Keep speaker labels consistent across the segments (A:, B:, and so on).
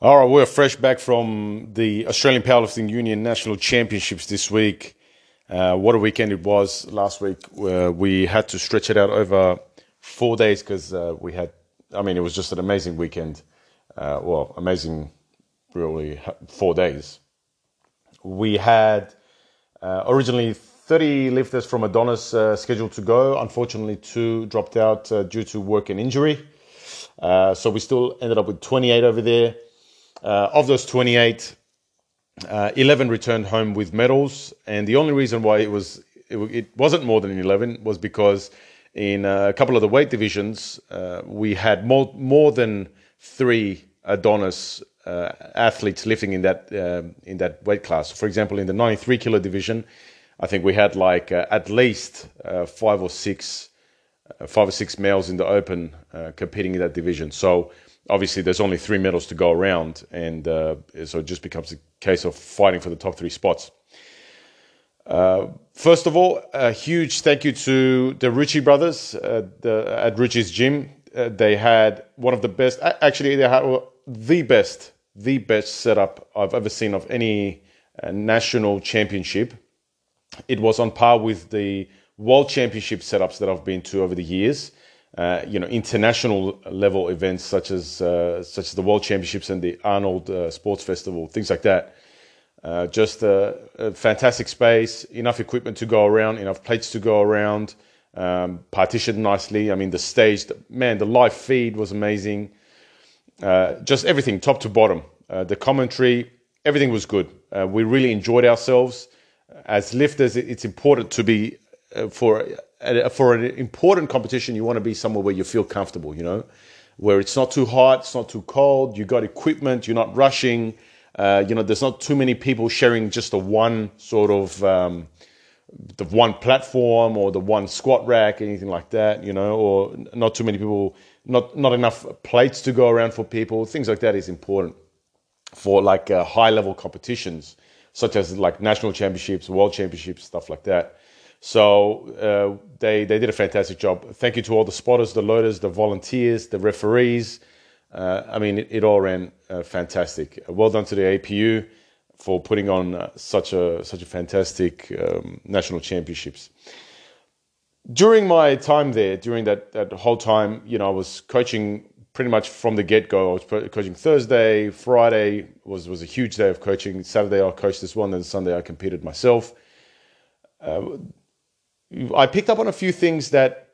A: All right, we're fresh back from the Australian Powerlifting Union National Championships this week. Uh, what a weekend it was last week. Uh, we had to stretch it out over four days because uh, we had, I mean, it was just an amazing weekend. Uh, well, amazing, really, four days. We had uh, originally 30 lifters from Adonis uh, scheduled to go. Unfortunately, two dropped out due to work and injury. so we still ended up with 28 over there. Uh, of those 28, uh, 11 returned home with medals, and the only reason why it was it, it wasn't more than 11 was because in a couple of the weight divisions uh, we had more more than three Adonis uh, athletes lifting in that um, in that weight class. For example, in the 93 kilo division, I think we had like uh, at least uh, five or six five or six males in the open competing in that division. So obviously there's only three medals to go around, and uh, so it just becomes a case of fighting for the top three spots. Uh, first of all, a huge thank you to the Rucci brothers uh, the, at Rucci's gym. Uh, they had one of the best, actually, they had the best, the best setup I've ever seen of any uh, national championship. It was on par with the world championship setups that I've been to over the years uh, you know international level events such as uh, such as the World Championships and the Arnold uh, Sports Festival, things like that. Uh, just a, a, fantastic space, enough equipment to go around, enough plates to go around, um, partitioned nicely. I mean, the stage, the, man, the live feed was amazing. Uh, just everything, top to bottom. The commentary, everything was good. we really enjoyed ourselves. As lifters, it's important to be for for an important competition, you want to be somewhere where you feel comfortable, you know, where it's not too hot, it's not too cold, you got equipment, you're not rushing, uh, you know, there's not too many people sharing just the one sort of um, the one platform or the one squat rack, anything like that, you know, or not too many people, not not enough plates to go around for people. Things like that is important for like uh, high level competitions, such as like national championships, world championships, stuff like that. So uh, they they did a fantastic job. Thank you to all the spotters, the loaders, the volunteers, the referees. Uh, I mean, it, it all ran uh, fantastic. Well done to the APU for putting on uh, such a such a fantastic um, national championships. During my time there, during that that whole time, you know, I was coaching pretty much from the get go. I was coaching Thursday, Friday was was a huge day of coaching. Saturday I coached this one, and Sunday I competed myself. Uh, I picked up on a few things that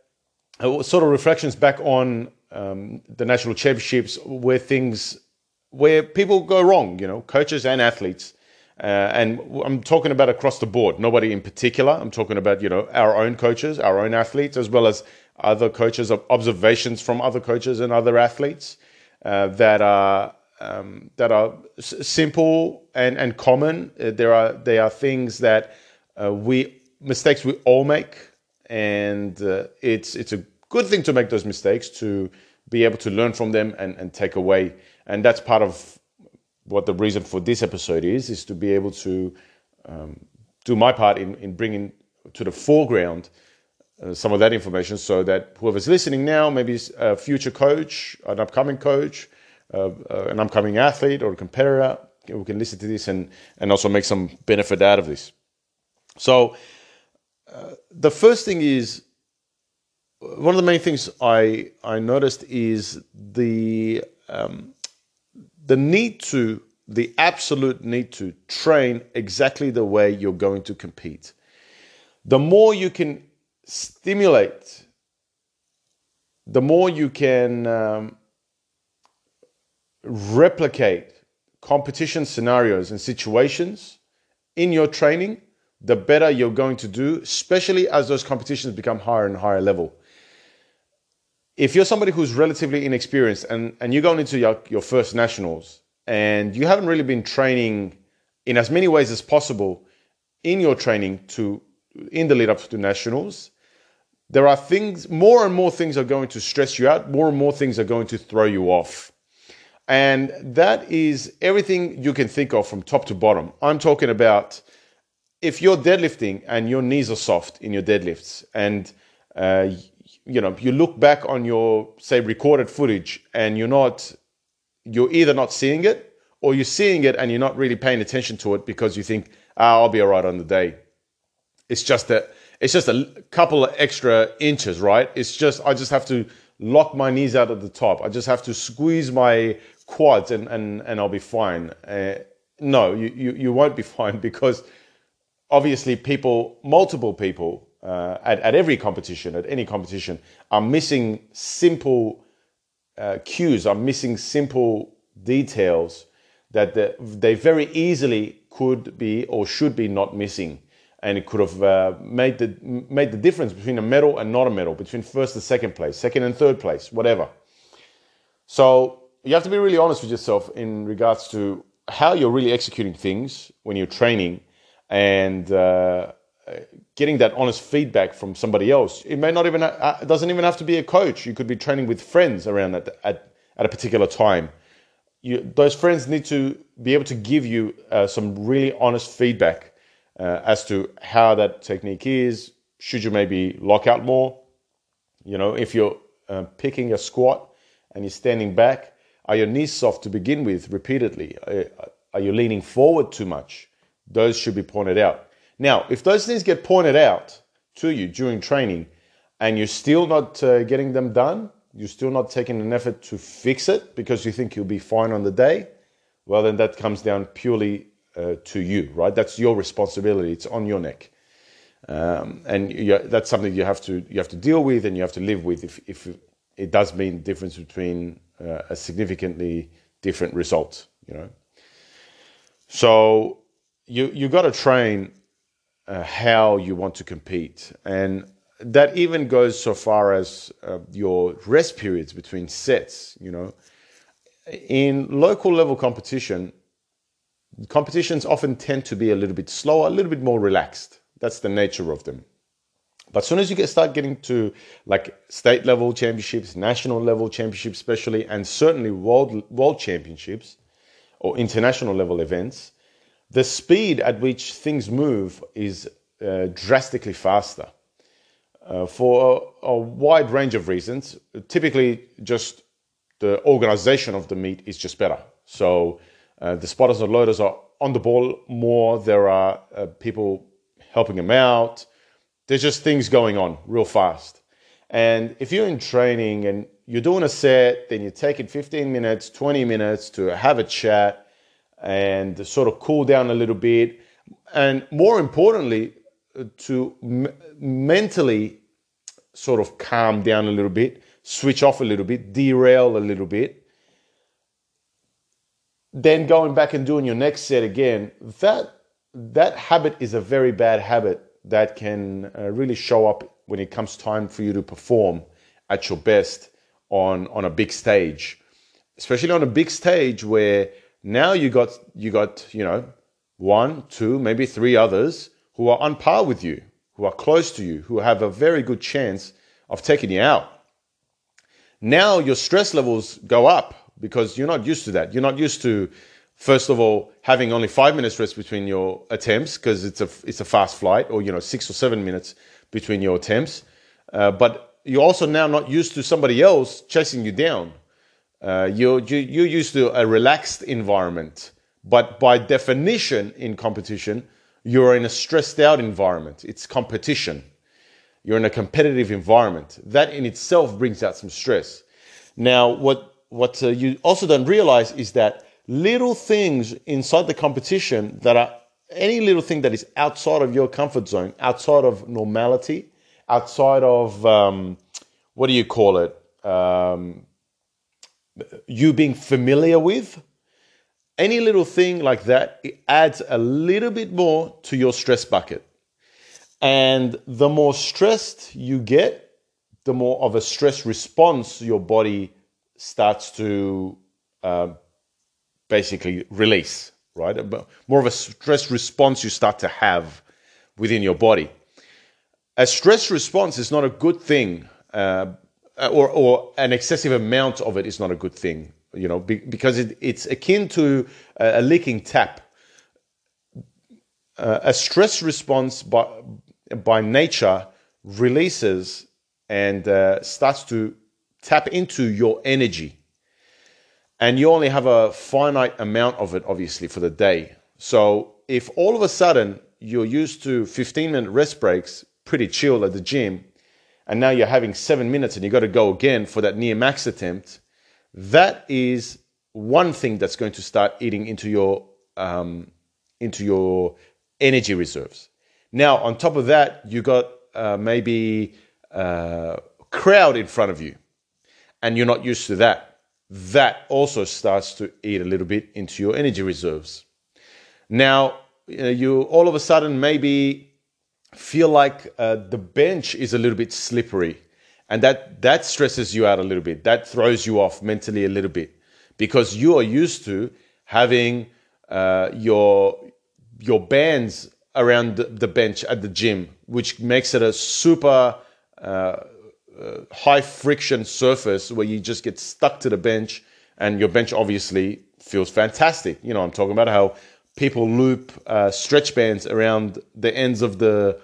A: uh, sort of reflections back on um, the national championships where things where people go wrong, you know, coaches and athletes. Uh, and I'm talking about across the board, nobody in particular. I'm talking about, you know, our own coaches, our own athletes, as well as other coaches, observations from other coaches and other athletes uh, that are um, that are s- simple and, and common. Uh, there are they are things that uh, we mistakes we all make, and uh, it's it's a good thing to make those mistakes to be able to learn from them and, and take away. And that's part of what the reason for this episode is: is to be able to um, do my part in in bringing to the foreground uh, some of that information, so that whoever's listening now, maybe a future coach, an upcoming coach, uh, uh, an upcoming athlete or a competitor, we can listen to this and and also make some benefit out of this. So the first thing is one of the main things I I noticed is the um, the need to the absolute need to train exactly the way you're going to compete. The more you can stimulate, the more you can um, replicate competition scenarios and situations in your training, the better you're going to do, especially as those competitions become higher and higher level. If you're somebody who's relatively inexperienced and, and you're going into your, your first nationals and you haven't really been training in as many ways as possible in your training to in the lead up to nationals, there are things, more and more things are going to stress you out, more and more things are going to throw you off. And that is everything you can think of from top to bottom. I'm talking about if you're deadlifting and your knees are soft in your deadlifts and uh, you know you look back on your say recorded footage and you're not you're either not seeing it or you're seeing it and you're not really paying attention to it because you think, ah, I'll be all right on the day. It's just that it's just a couple of extra inches, right? It's just I just have to lock my knees out at the top. I just have to squeeze my quads and and, and I'll be fine. Uh, no, you, you you won't be fine because obviously people, multiple people uh, at, at every competition, at any competition, are missing simple uh, cues, are missing simple details that the, they very easily could be or should be not missing. And it could have uh, made, the, made the difference between a medal and not a medal, between first and second place, second and third place, whatever. So you have to be really honest with yourself in regards to how you're really executing things when you're training and uh, getting that honest feedback from somebody else. It may not even ha- it doesn't even have to be a coach. You could be training with friends around at at, at a particular time. You, those friends need to be able to give you uh, some really honest feedback uh, as to how that technique is. Should you maybe lock out more? You know, if you're uh, picking a squat and you're standing back, are your knees soft to begin with repeatedly? Are, are you leaning forward too much? Those should be pointed out. Now, if those things get pointed out to you during training and you're still not uh, getting them done, you're still not taking an effort to fix it because you think you'll be fine on the day, well, then that comes down purely uh, to you, right? That's your responsibility. It's on your neck. Um, and you, that's something you have to you have to deal with and you have to live with if, if it does mean difference between uh, a significantly different result you know so you you got to train uh, how you want to compete, and that even goes so far as uh, your rest periods between sets. You know, in local level competition, competitions often tend to be a little bit slower, a little bit more relaxed. That's the nature of them. But as soon as you get start getting to like state level championships, national level championships, especially, and certainly world world championships or international level events, the speed at which things move is uh, drastically faster uh, for a, a, wide range of reasons. Typically, just the organization of the meet is just better. So uh, the spotters and loaders are on the ball more. There are uh, people helping them out. There's just things going on real fast. And if you're in training and you're doing a set, then you take it 15 minutes, 20 minutes to have a chat and sort of cool down a little bit. And more importantly, to m- mentally sort of calm down a little bit, switch off a little bit, derail a little bit. Then going back and doing your next set again, that that habit is a very bad habit that can uh, really show up when it comes time for you to perform at your best on on a big stage, especially on a big stage where now you got you got you know one, two, maybe three others who are on par with you, who are close to you, who have a very good chance of taking you out. Now your stress levels go up because you're not used to that. You're not used to, first of all, having only five minutes rest between your attempts because it's a it's a fast flight, or you know six or seven minutes between your attempts. Uh, but you're also now not used to somebody else chasing you down. Uh, you're, you, you're used to a relaxed environment, but by definition in competition, you're in a stressed out environment. It's competition. You're in a competitive environment. That in itself brings out some stress. Now, what, what uh, you also don't realize is that little things inside the competition that are any little thing that is outside of your comfort zone, outside of normality, outside of um, what do you call it? Um, you being familiar with, any little thing like that, it adds a little bit more to your stress bucket. And the more stressed you get, the more of a stress response your body starts to uh, basically release, right? More of a stress response you start to have within your body. A stress response is not a good thing uh, or, or an excessive amount of it is not a good thing, you know, be, because it, it's akin to a, a leaking tap. Uh, a stress response by, by nature releases and uh, starts to tap into your energy. and you only have a finite amount of it, obviously, for the day. So if all of a sudden you're used to 15 minute rest breaks, pretty chill at the gym, and now you're having seven minutes and you've got to go again for that near max attempt, that is one thing that's going to start eating into your um, into your energy reserves. Now, on top of that, you got uh, maybe a uh, crowd in front of you, and you're not used to that. That also starts to eat a little bit into your energy reserves. Now, you all of a sudden maybe feel like uh, the bench is a little bit slippery, and that that stresses you out a little bit. That throws you off mentally a little bit because you are used to having uh, your your bands around the bench at the gym, which makes it a super uh, uh, high friction surface where you just get stuck to the bench, and your bench obviously feels fantastic. You know, I'm talking about how people loop uh, stretch bands around the ends of the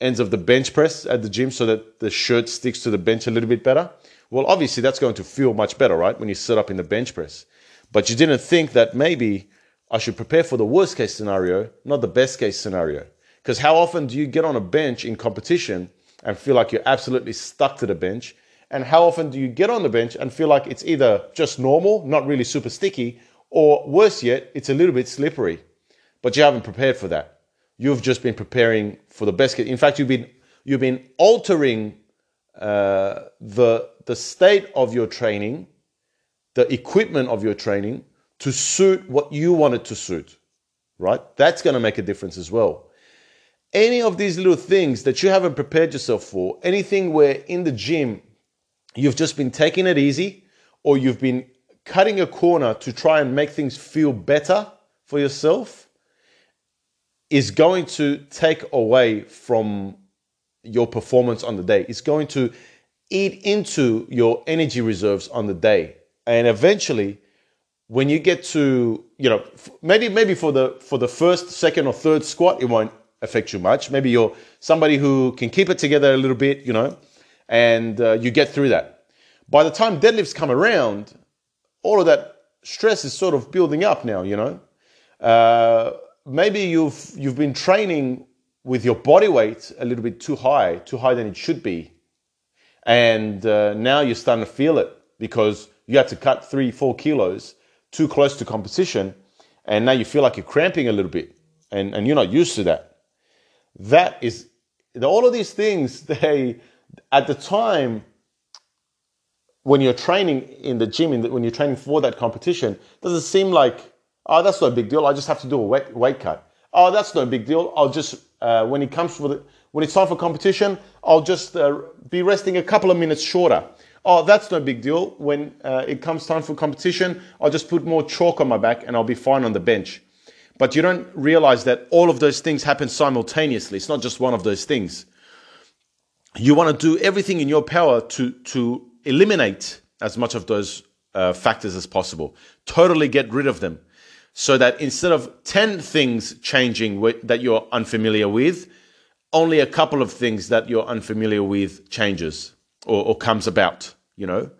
A: ends of the bench press at the gym so that the shirt sticks to the bench a little bit better. Well, obviously that's going to feel much better, right? When you sit up in the bench press. But you didn't think that maybe I should prepare for the worst case scenario, not the best case scenario. Because how often do you get on a bench in competition and feel like you're absolutely stuck to the bench? And how often do you get on the bench and feel like it's either just normal, not really super sticky, or worse yet, it's a little bit slippery? But you haven't prepared for that. You've just been preparing for the best. In fact, you've been you've been altering uh, the the state of your training, the equipment of your training to suit what you want it to suit, right? That's going to make a difference as well. Any of these little things that you haven't prepared yourself for, anything where in the gym you've just been taking it easy or you've been cutting a corner to try and make things feel better for yourself, is going to take away from your performance on the day. It's going to eat into your energy reserves on the day. And eventually, when you get to you know maybe maybe for the for the first second or third squat it won't affect you much maybe you're somebody who can keep it together a little bit you know and uh, you get through that by the time deadlifts come around all of that stress is sort of building up now you know uh, maybe you've you've been training with your body weight a little bit too high too high than it should be and uh, now you're starting to feel it because you had to cut three four kilos too close to competition and now you feel like you're cramping a little bit and, and you're not used to that. That is, all of these things, they, at the time, when you're training in the gym, in the, when you're training for that competition, doesn't seem like, oh, that's no big deal. I just have to do a weight, weight cut. Oh, that's no big deal. I'll just, uh, when it comes for the, when it's time for competition, I'll just uh, be resting a couple of minutes shorter oh, that's no big deal. When uh, it comes time for competition, I'll just put more chalk on my back and I'll be fine on the bench. But you don't realize that all of those things happen simultaneously. It's not just one of those things. You want to do everything in your power to, to eliminate as much of those uh, factors as possible. Totally get rid of them. So that instead of 10 things changing that you're unfamiliar with, only a couple of things that you're unfamiliar with changes or, or comes about you know?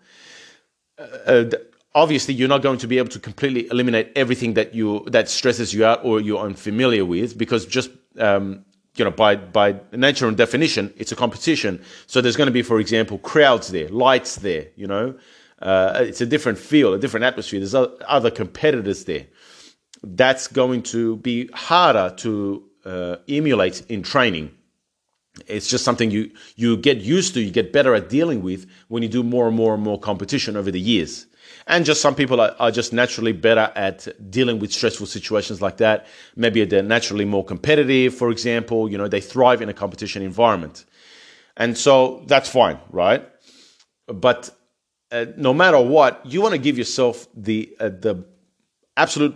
A: Uh, obviously you're not going to be able to completely eliminate everything that you that stresses you out or you're unfamiliar with because just um, you know by by nature and definition it's a competition. So there's going to be for example crowds there lights there you know? Uh, it's a different feel a different atmosphere. There's other competitors there that's going to be harder to uh, emulate in training. It's just something you you get used to you get better at dealing with when you do more and more and more competition over the years. And just some people are, are just naturally better at dealing with stressful situations like that. Maybe they're naturally more competitive for example you know they thrive in a competition environment. And so that's fine right? But uh, no matter what you want to give yourself the uh, the absolute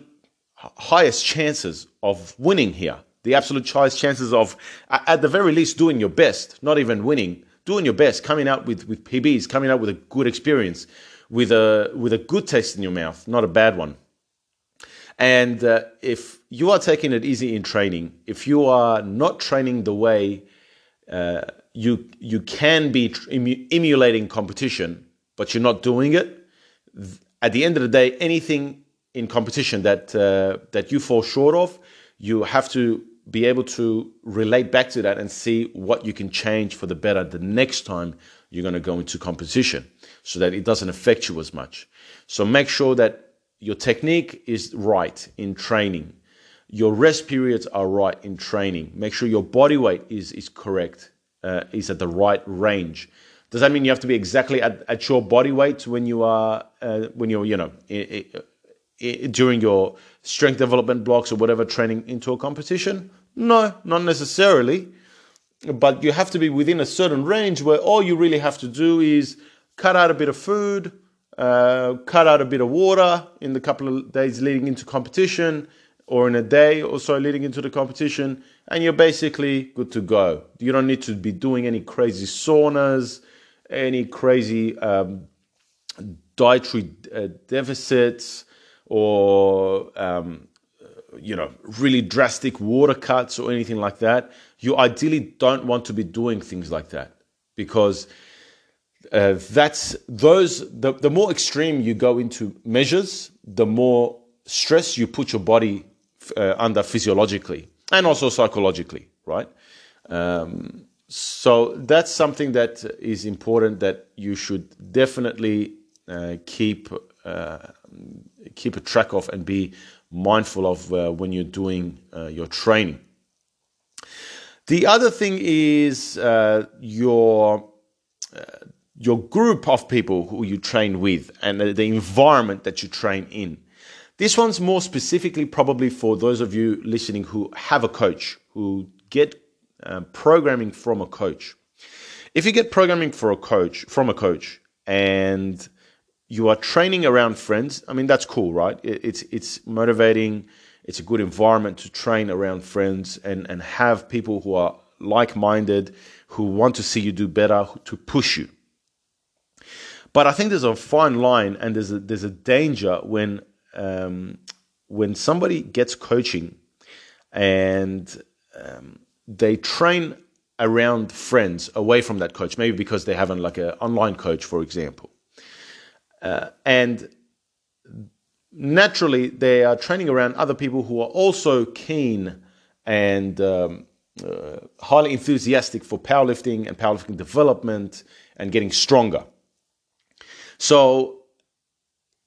A: highest chances of winning here. The absolute highest chances of, at the very least, doing your best, not even winning, doing your best, coming out with, with PBs, coming out with a good experience, with a, with a good taste in your mouth, not a bad one. And uh, if you are taking it easy in training, if you are not training the way uh, you, you can be emulating competition, but you're not doing it, at the end of the day, anything in competition that uh, that you fall short of, you have to be able to relate back to that and see what you can change for the better the next time you're going to go into competition so that it doesn't affect you as much. So make sure that your technique is right in training. Your rest periods are right in training. Make sure your body weight is, is correct, uh, is at the right range. Does that mean you have to be exactly at, at your body weight when you are uh, when you're you know during your strength development blocks or whatever training into a competition? No, not necessarily. But you have to be within a certain range where all you really have to do is cut out a bit of food, uh, cut out a bit of water in the couple of days leading into competition or in a day or so leading into the competition, and you're basically good to go. You don't need to be doing any crazy saunas, any crazy um, dietary uh, deficits, or um, you know really drastic water cuts or anything like that. You ideally don't want to be doing things like that because uh, that's those the, the more extreme you go into measures, the more stress you put your body uh, under physiologically and also psychologically, right? Um, so that's something that is important that you should definitely uh, keep uh, keep a track of and be mindful of uh, when you're doing uh, your training. The other thing is uh, your uh, your group of people who you train with and the environment that you train in. This one's more specifically probably for those of you listening who have a coach, who get uh, programming from a coach. If you get programming for a coach from a coach and you are training around friends. I mean, that's cool, right? It's it's motivating. It's a good environment to train around friends and and have people who are like-minded, who want to see you do better, to push you. But I think there's a fine line, and there's a there's a danger when um, when somebody gets coaching and um, they train around friends away from that coach, maybe because they haven't like an online coach, for example uh, and naturally, they are training around other people who are also keen and um, uh, highly enthusiastic for powerlifting and powerlifting development and getting stronger. So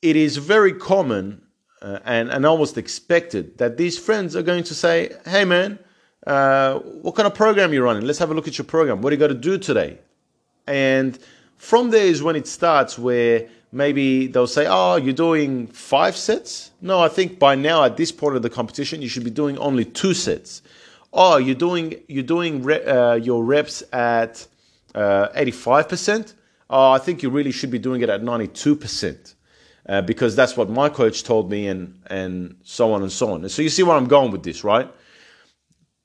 A: it is very common uh, and, and almost expected that these friends are going to say, Hey man, uh, what kind of program you're running? Let's have a look at your program. What do you got to do today? And from there is when it starts where maybe they'll say, "Oh, you're doing five sets." No, I think by now at this point of the competition, you should be doing only two sets. Oh, you're doing you're doing re- uh, your reps at uh, eighty-five percent. Oh, I think you really should be doing it at ninety-two percent. Uh, because that's what my coach told me, and and so on and so on. And so you see where I'm going with this, right?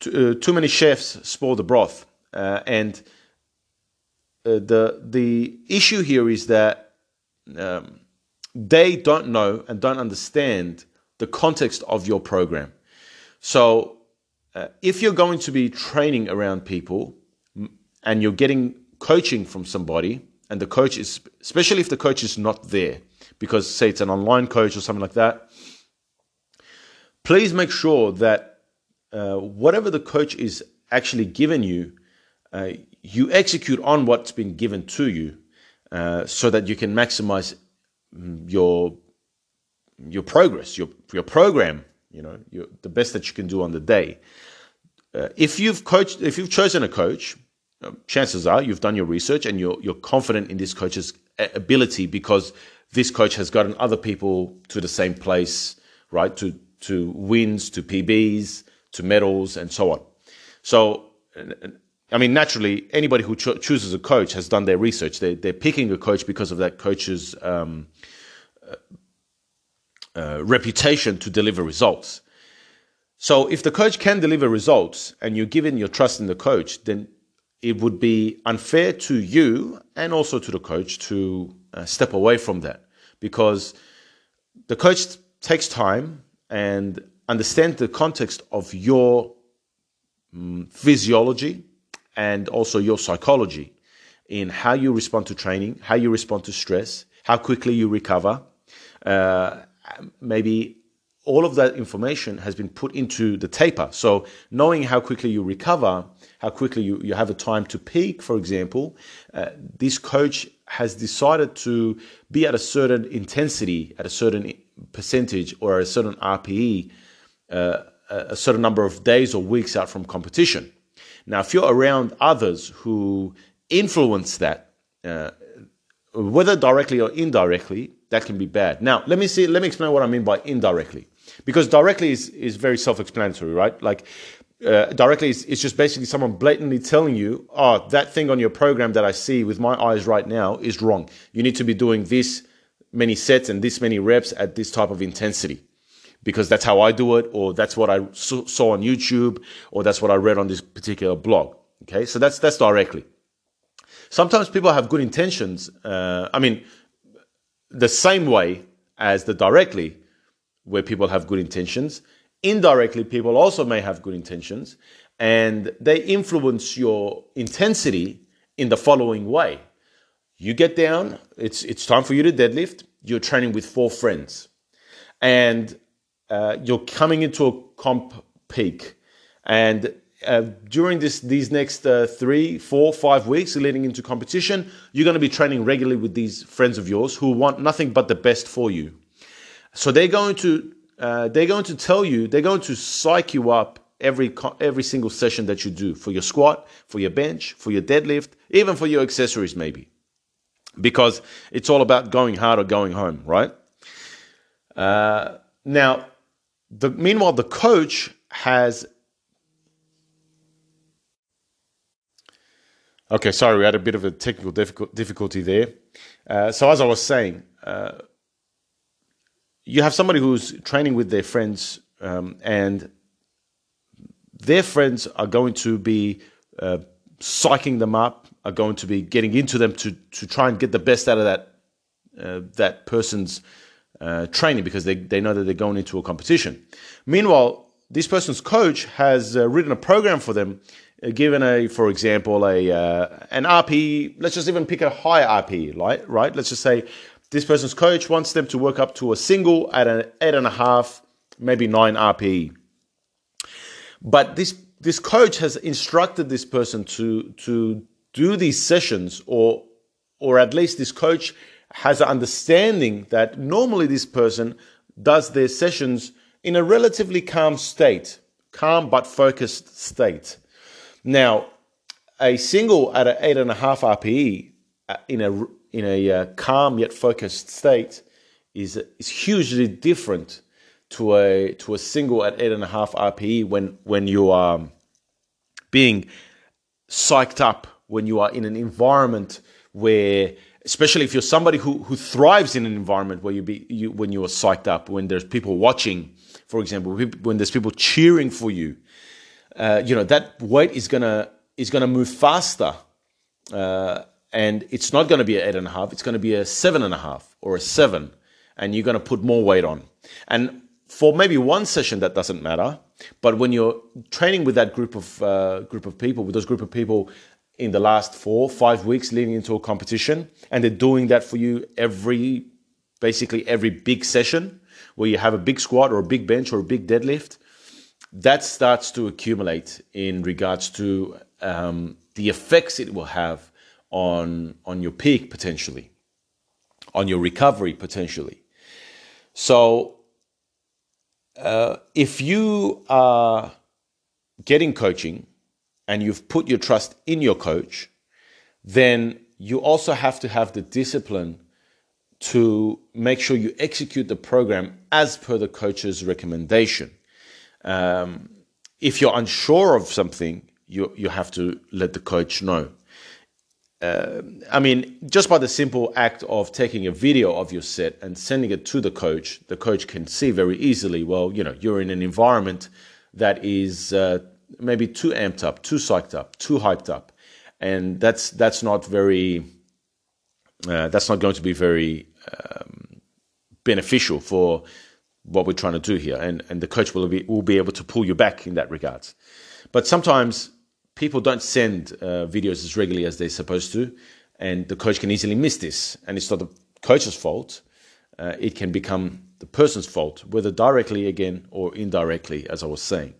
A: Too, uh, too many chefs spoil the broth, uh, and uh, the the issue here is that um, they don't know and don't understand the context of your program. So, uh, if you're going to be training around people and you're getting coaching from somebody, and the coach is, especially if the coach is not there, because say it's an online coach or something like that, please make sure that uh, whatever the coach is actually given you, uh, you execute on what's been given to you uh, so that you can maximize your your progress, your your program. You know, your, the best that you can do on the day. Uh, if you've coached, if you've chosen a coach, uh, chances are you've done your research and you're you're confident in this coach's ability because this coach has gotten other people to the same place, right? To to wins, to PBs, to medals, and so on. So I mean, naturally, anybody who cho- chooses a coach has done their research. They, they're picking a coach because of that coach's um, uh, uh, reputation to deliver results. So, if the coach can deliver results and you're giving your trust in the coach, then it would be unfair to you and also to the coach to uh, step away from that because the coach takes time and understands the context of your um, physiology and also your psychology in how you respond to training, how you respond to stress, how quickly you recover, uh, maybe all of that information has been put into the taper. So knowing how quickly you recover, how quickly you, you have a time to peak, for example, uh, this coach has decided to be at a certain intensity, at a certain percentage, or a certain RPE, uh, a certain number of days or weeks out from competition. Now, if you're around others who influence that, uh, whether directly or indirectly, that can be bad. Now, let me see. Let me explain what I mean by indirectly, because directly is is very self-explanatory, right? Like uh, directly is, is just basically someone blatantly telling you, oh, that thing on your program that I see with my eyes right now is wrong. You need to be doing this many sets and this many reps at this type of intensity because that's how I do it, or that's what I saw on YouTube, or that's what I read on this particular blog. Okay, so that's that's directly. Sometimes people have good intentions. Uh, I mean, the same way as the directly, where people have good intentions. Indirectly, people also may have good intentions, and they influence your intensity in the following way. You get down, it's, it's time for you to deadlift, you're training with four friends, and uh, you're coming into a comp peak. And uh, during this, these next uh, three, four, five weeks leading into competition, you're going to be training regularly with these friends of yours who want nothing but the best for you. So they're going to uh, they're going to tell you they're going to psych you up every every single session that you do for your squat, for your bench, for your deadlift, even for your accessories maybe, because it's all about going hard or going home, right? Uh, now, the meanwhile the coach has Okay, sorry, we had a bit of a technical difficulty there. Uh, so, as I was saying, uh, you have somebody who's training with their friends, um, and their friends are going to be uh, psyching them up, are going to be getting into them to to try and get the best out of that uh, that person's uh, training because they, they know that they're going into a competition. Meanwhile, this person's coach has uh, written a program for them uh, given a, for example, a uh, an RPE. Let's just even pick a high RPE, right? Right. Let's just say this person's coach wants them to work up to a single at an eight and a half, maybe nine RPE. But this this coach has instructed this person to to do these sessions, or or at least this coach has an understanding that normally this person does their sessions in a relatively calm state, calm but focused state. Now, a single at an eight and a half RPE uh, in a in a uh, calm yet focused state is is hugely different to a to a single at eight and a half RPE when when you are being psyched up when you are in an environment where especially if you're somebody who, who thrives in an environment where you be you, when you are psyched up when there's people watching for example when there's people cheering for you uh, you know that weight is gonna is gonna move faster, uh, and it's not to be an eight and a half. It's to be a seven and a half or a seven, and you're to put more weight on. And for maybe one session, that doesn't matter. But when you're training with that group of uh, group of people, with those group of people in the last four, five weeks leading into a competition, and they're doing that for you every, basically every big session, where you have a big squat or a big bench or a big deadlift, that starts to accumulate in regards to um, the effects it will have on on your peak potentially, on your recovery potentially. So, uh, if you are getting coaching and you've put your trust in your coach, then you also have to have the discipline to make sure you execute the program as per the coach's recommendation. Um, if you're unsure of something, you you have to let the coach know. Uh, I mean, just by the simple act of taking a video of your set and sending it to the coach, the coach can see very easily. Well, you know, you're in an environment that is uh, maybe too amped up, too psyched up, too hyped up, and that's that's not very. Uh, that's not going to be very um, beneficial for what we're trying to do here, and and the coach will be will be able to pull you back in that regards. But sometimes people don't send uh, videos as regularly as they're supposed to, and the coach can easily miss this, and it's not the coach's fault. uh, it can become the person's fault, whether directly again or indirectly, as I was saying.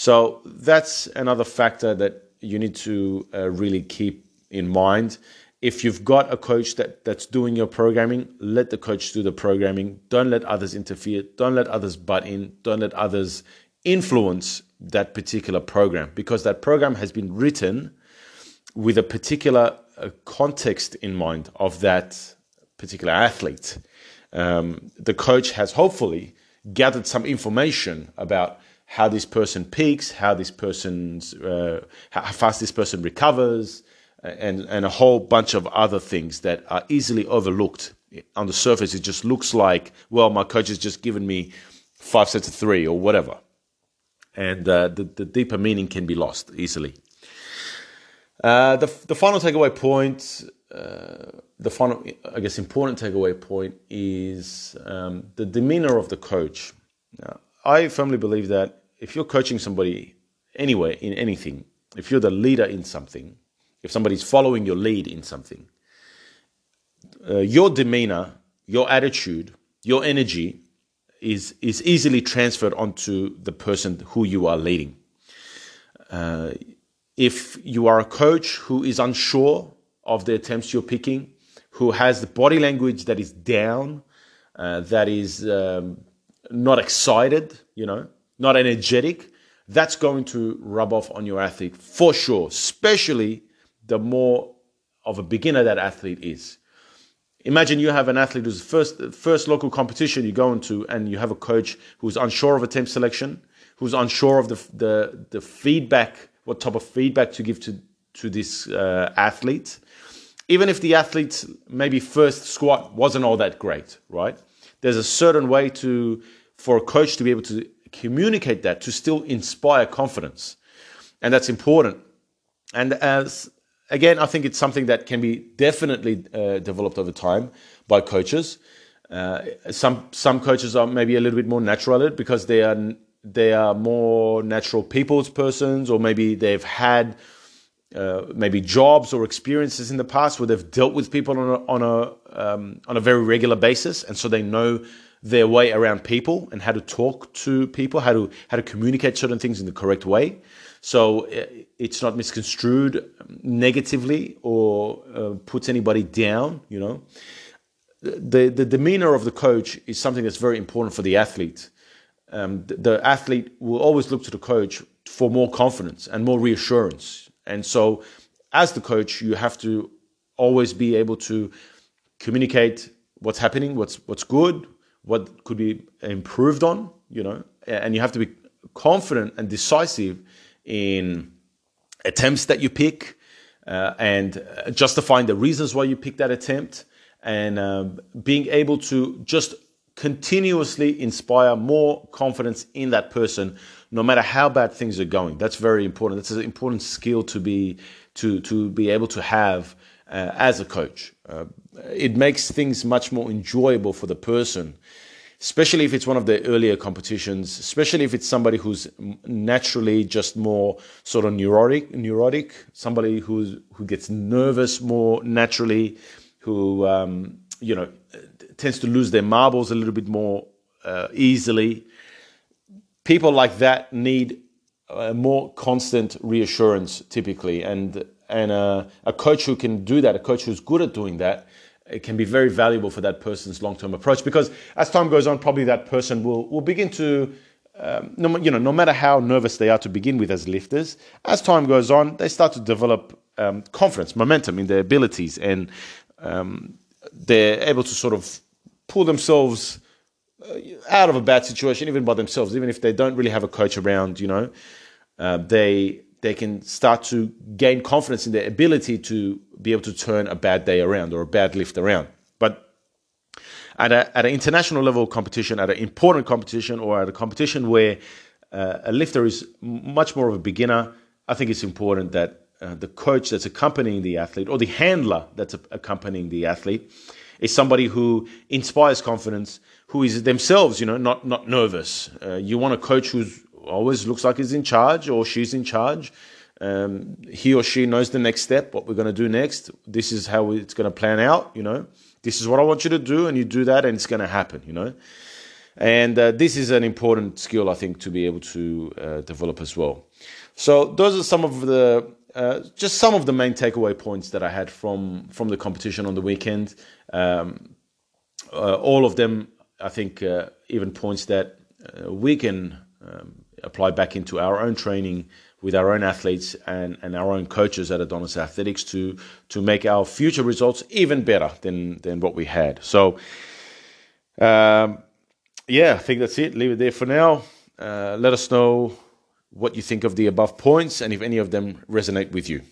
A: So that's another factor that you need to uh, really keep in mind. If you've got a coach that, that's doing your programming, let the coach do the programming. Don't let others interfere. Don't let others butt in. Don't let others influence that particular program because that program has been written with a particular uh, context in mind of that particular athlete. Um, the coach has hopefully gathered some information about how this person peaks, how this person's, uh, how fast this person recovers, and and a whole bunch of other things that are easily overlooked. On the surface, it just looks like, well, my coach has just given me five sets of three or whatever, and uh, the the deeper meaning can be lost easily. Uh, the the final takeaway point, uh, the final, I guess, important takeaway point is um, the demeanor of the coach. I firmly believe that if you're coaching somebody anywhere in anything, if you're the leader in something, if somebody's following your lead in something, uh, your demeanor, your attitude, your energy is is easily transferred onto the person who you are leading. Uh, if you are a coach who is unsure of the attempts you're picking, who has the body language that is down, uh, that is um, not excited, you know, not energetic, that's going to rub off on your athlete for sure, especially the more of a beginner that athlete is. Imagine you have an athlete who's first first local competition you go into, and you have a coach who's unsure of a attempt selection, who's unsure of the the, the feedback, what type of feedback to give to to this uh, athlete. Even if the athlete's maybe first squat wasn't all that great, right? There's a certain way to for a coach to be able to communicate that to still inspire confidence. And that's important. And as again, I think it's something that can be definitely uh, developed over time by coaches. Uh, some some coaches are maybe a little bit more natural at it because they are they are more natural people's persons, or maybe they've had uh, maybe jobs or experiences in the past where they've dealt with people on a on a um, on a very regular basis, and so they know their way around people and how to talk to people, how to how to communicate certain things in the correct way. So uh, it's not misconstrued negatively or uh, puts anybody down. You know, the the demeanor of the coach is something that's very important for the athlete. Um, the, the athlete will always look to the coach for more confidence and more reassurance. And so, as the coach, you have to always be able to communicate what's happening, what's what's good, what could be improved on, you know, and you have to be confident and decisive in attempts that you pick uh, and justifying the reasons why you pick that attempt and uh, being able to just continuously inspire more confidence in that person no matter how bad things are going. That's very important. That's an important skill to be to to be able to have uh, as a coach uh, it makes things much more enjoyable for the person especially if it's one of the earlier competitions, especially if it's somebody who's naturally just more sort of neurotic, neurotic, somebody who's who gets nervous more naturally, who um, you know tends to lose their marbles a little bit more uh, easily. People like that need a more constant reassurance typically, and and uh, a coach who can do that, a coach who's good at doing that, it can be very valuable for that person's long-term approach because as time goes on, probably that person will will begin to um, no, you know, no matter how nervous they are to begin with as lifters, as time goes on, they start to develop um, confidence, momentum in their abilities, and um, they're able to sort of pull themselves uh, out of a bad situation, even by themselves, even if they don't really have a coach around. You know, uh, they they can start to gain confidence in their ability to be able to turn a bad day around or a bad lift around. But at, a, at an international level competition, at an important competition, or at a competition where uh, a lifter is much more of a beginner, I think it's important that uh, the coach that's accompanying the athlete or the handler that's accompanying the athlete is somebody who inspires confidence, who is themselves, you know, not not nervous. Uh, you want a coach who's always looks like he's in charge or she's in charge. Um, he or she knows the next step, what we're going to do next. This is how it's going to plan out, you know. this is what I want you to do, and you do that, and it's going to happen. You know, and uh, this is an important skill I think to be able to uh, develop as well. So those are some of the uh, just some of the main takeaway points that I had from from the competition on the weekend. Um, uh, all of them, I think, uh, even points that uh, we can um, apply back into our own training with our own athletes and, and our own coaches at Adonis Athletics to to make our future results even better than than what we had. So, um, yeah, I think that's it. Leave it there for now. Uh, let us know what you think of the above points and if any of them resonate with you.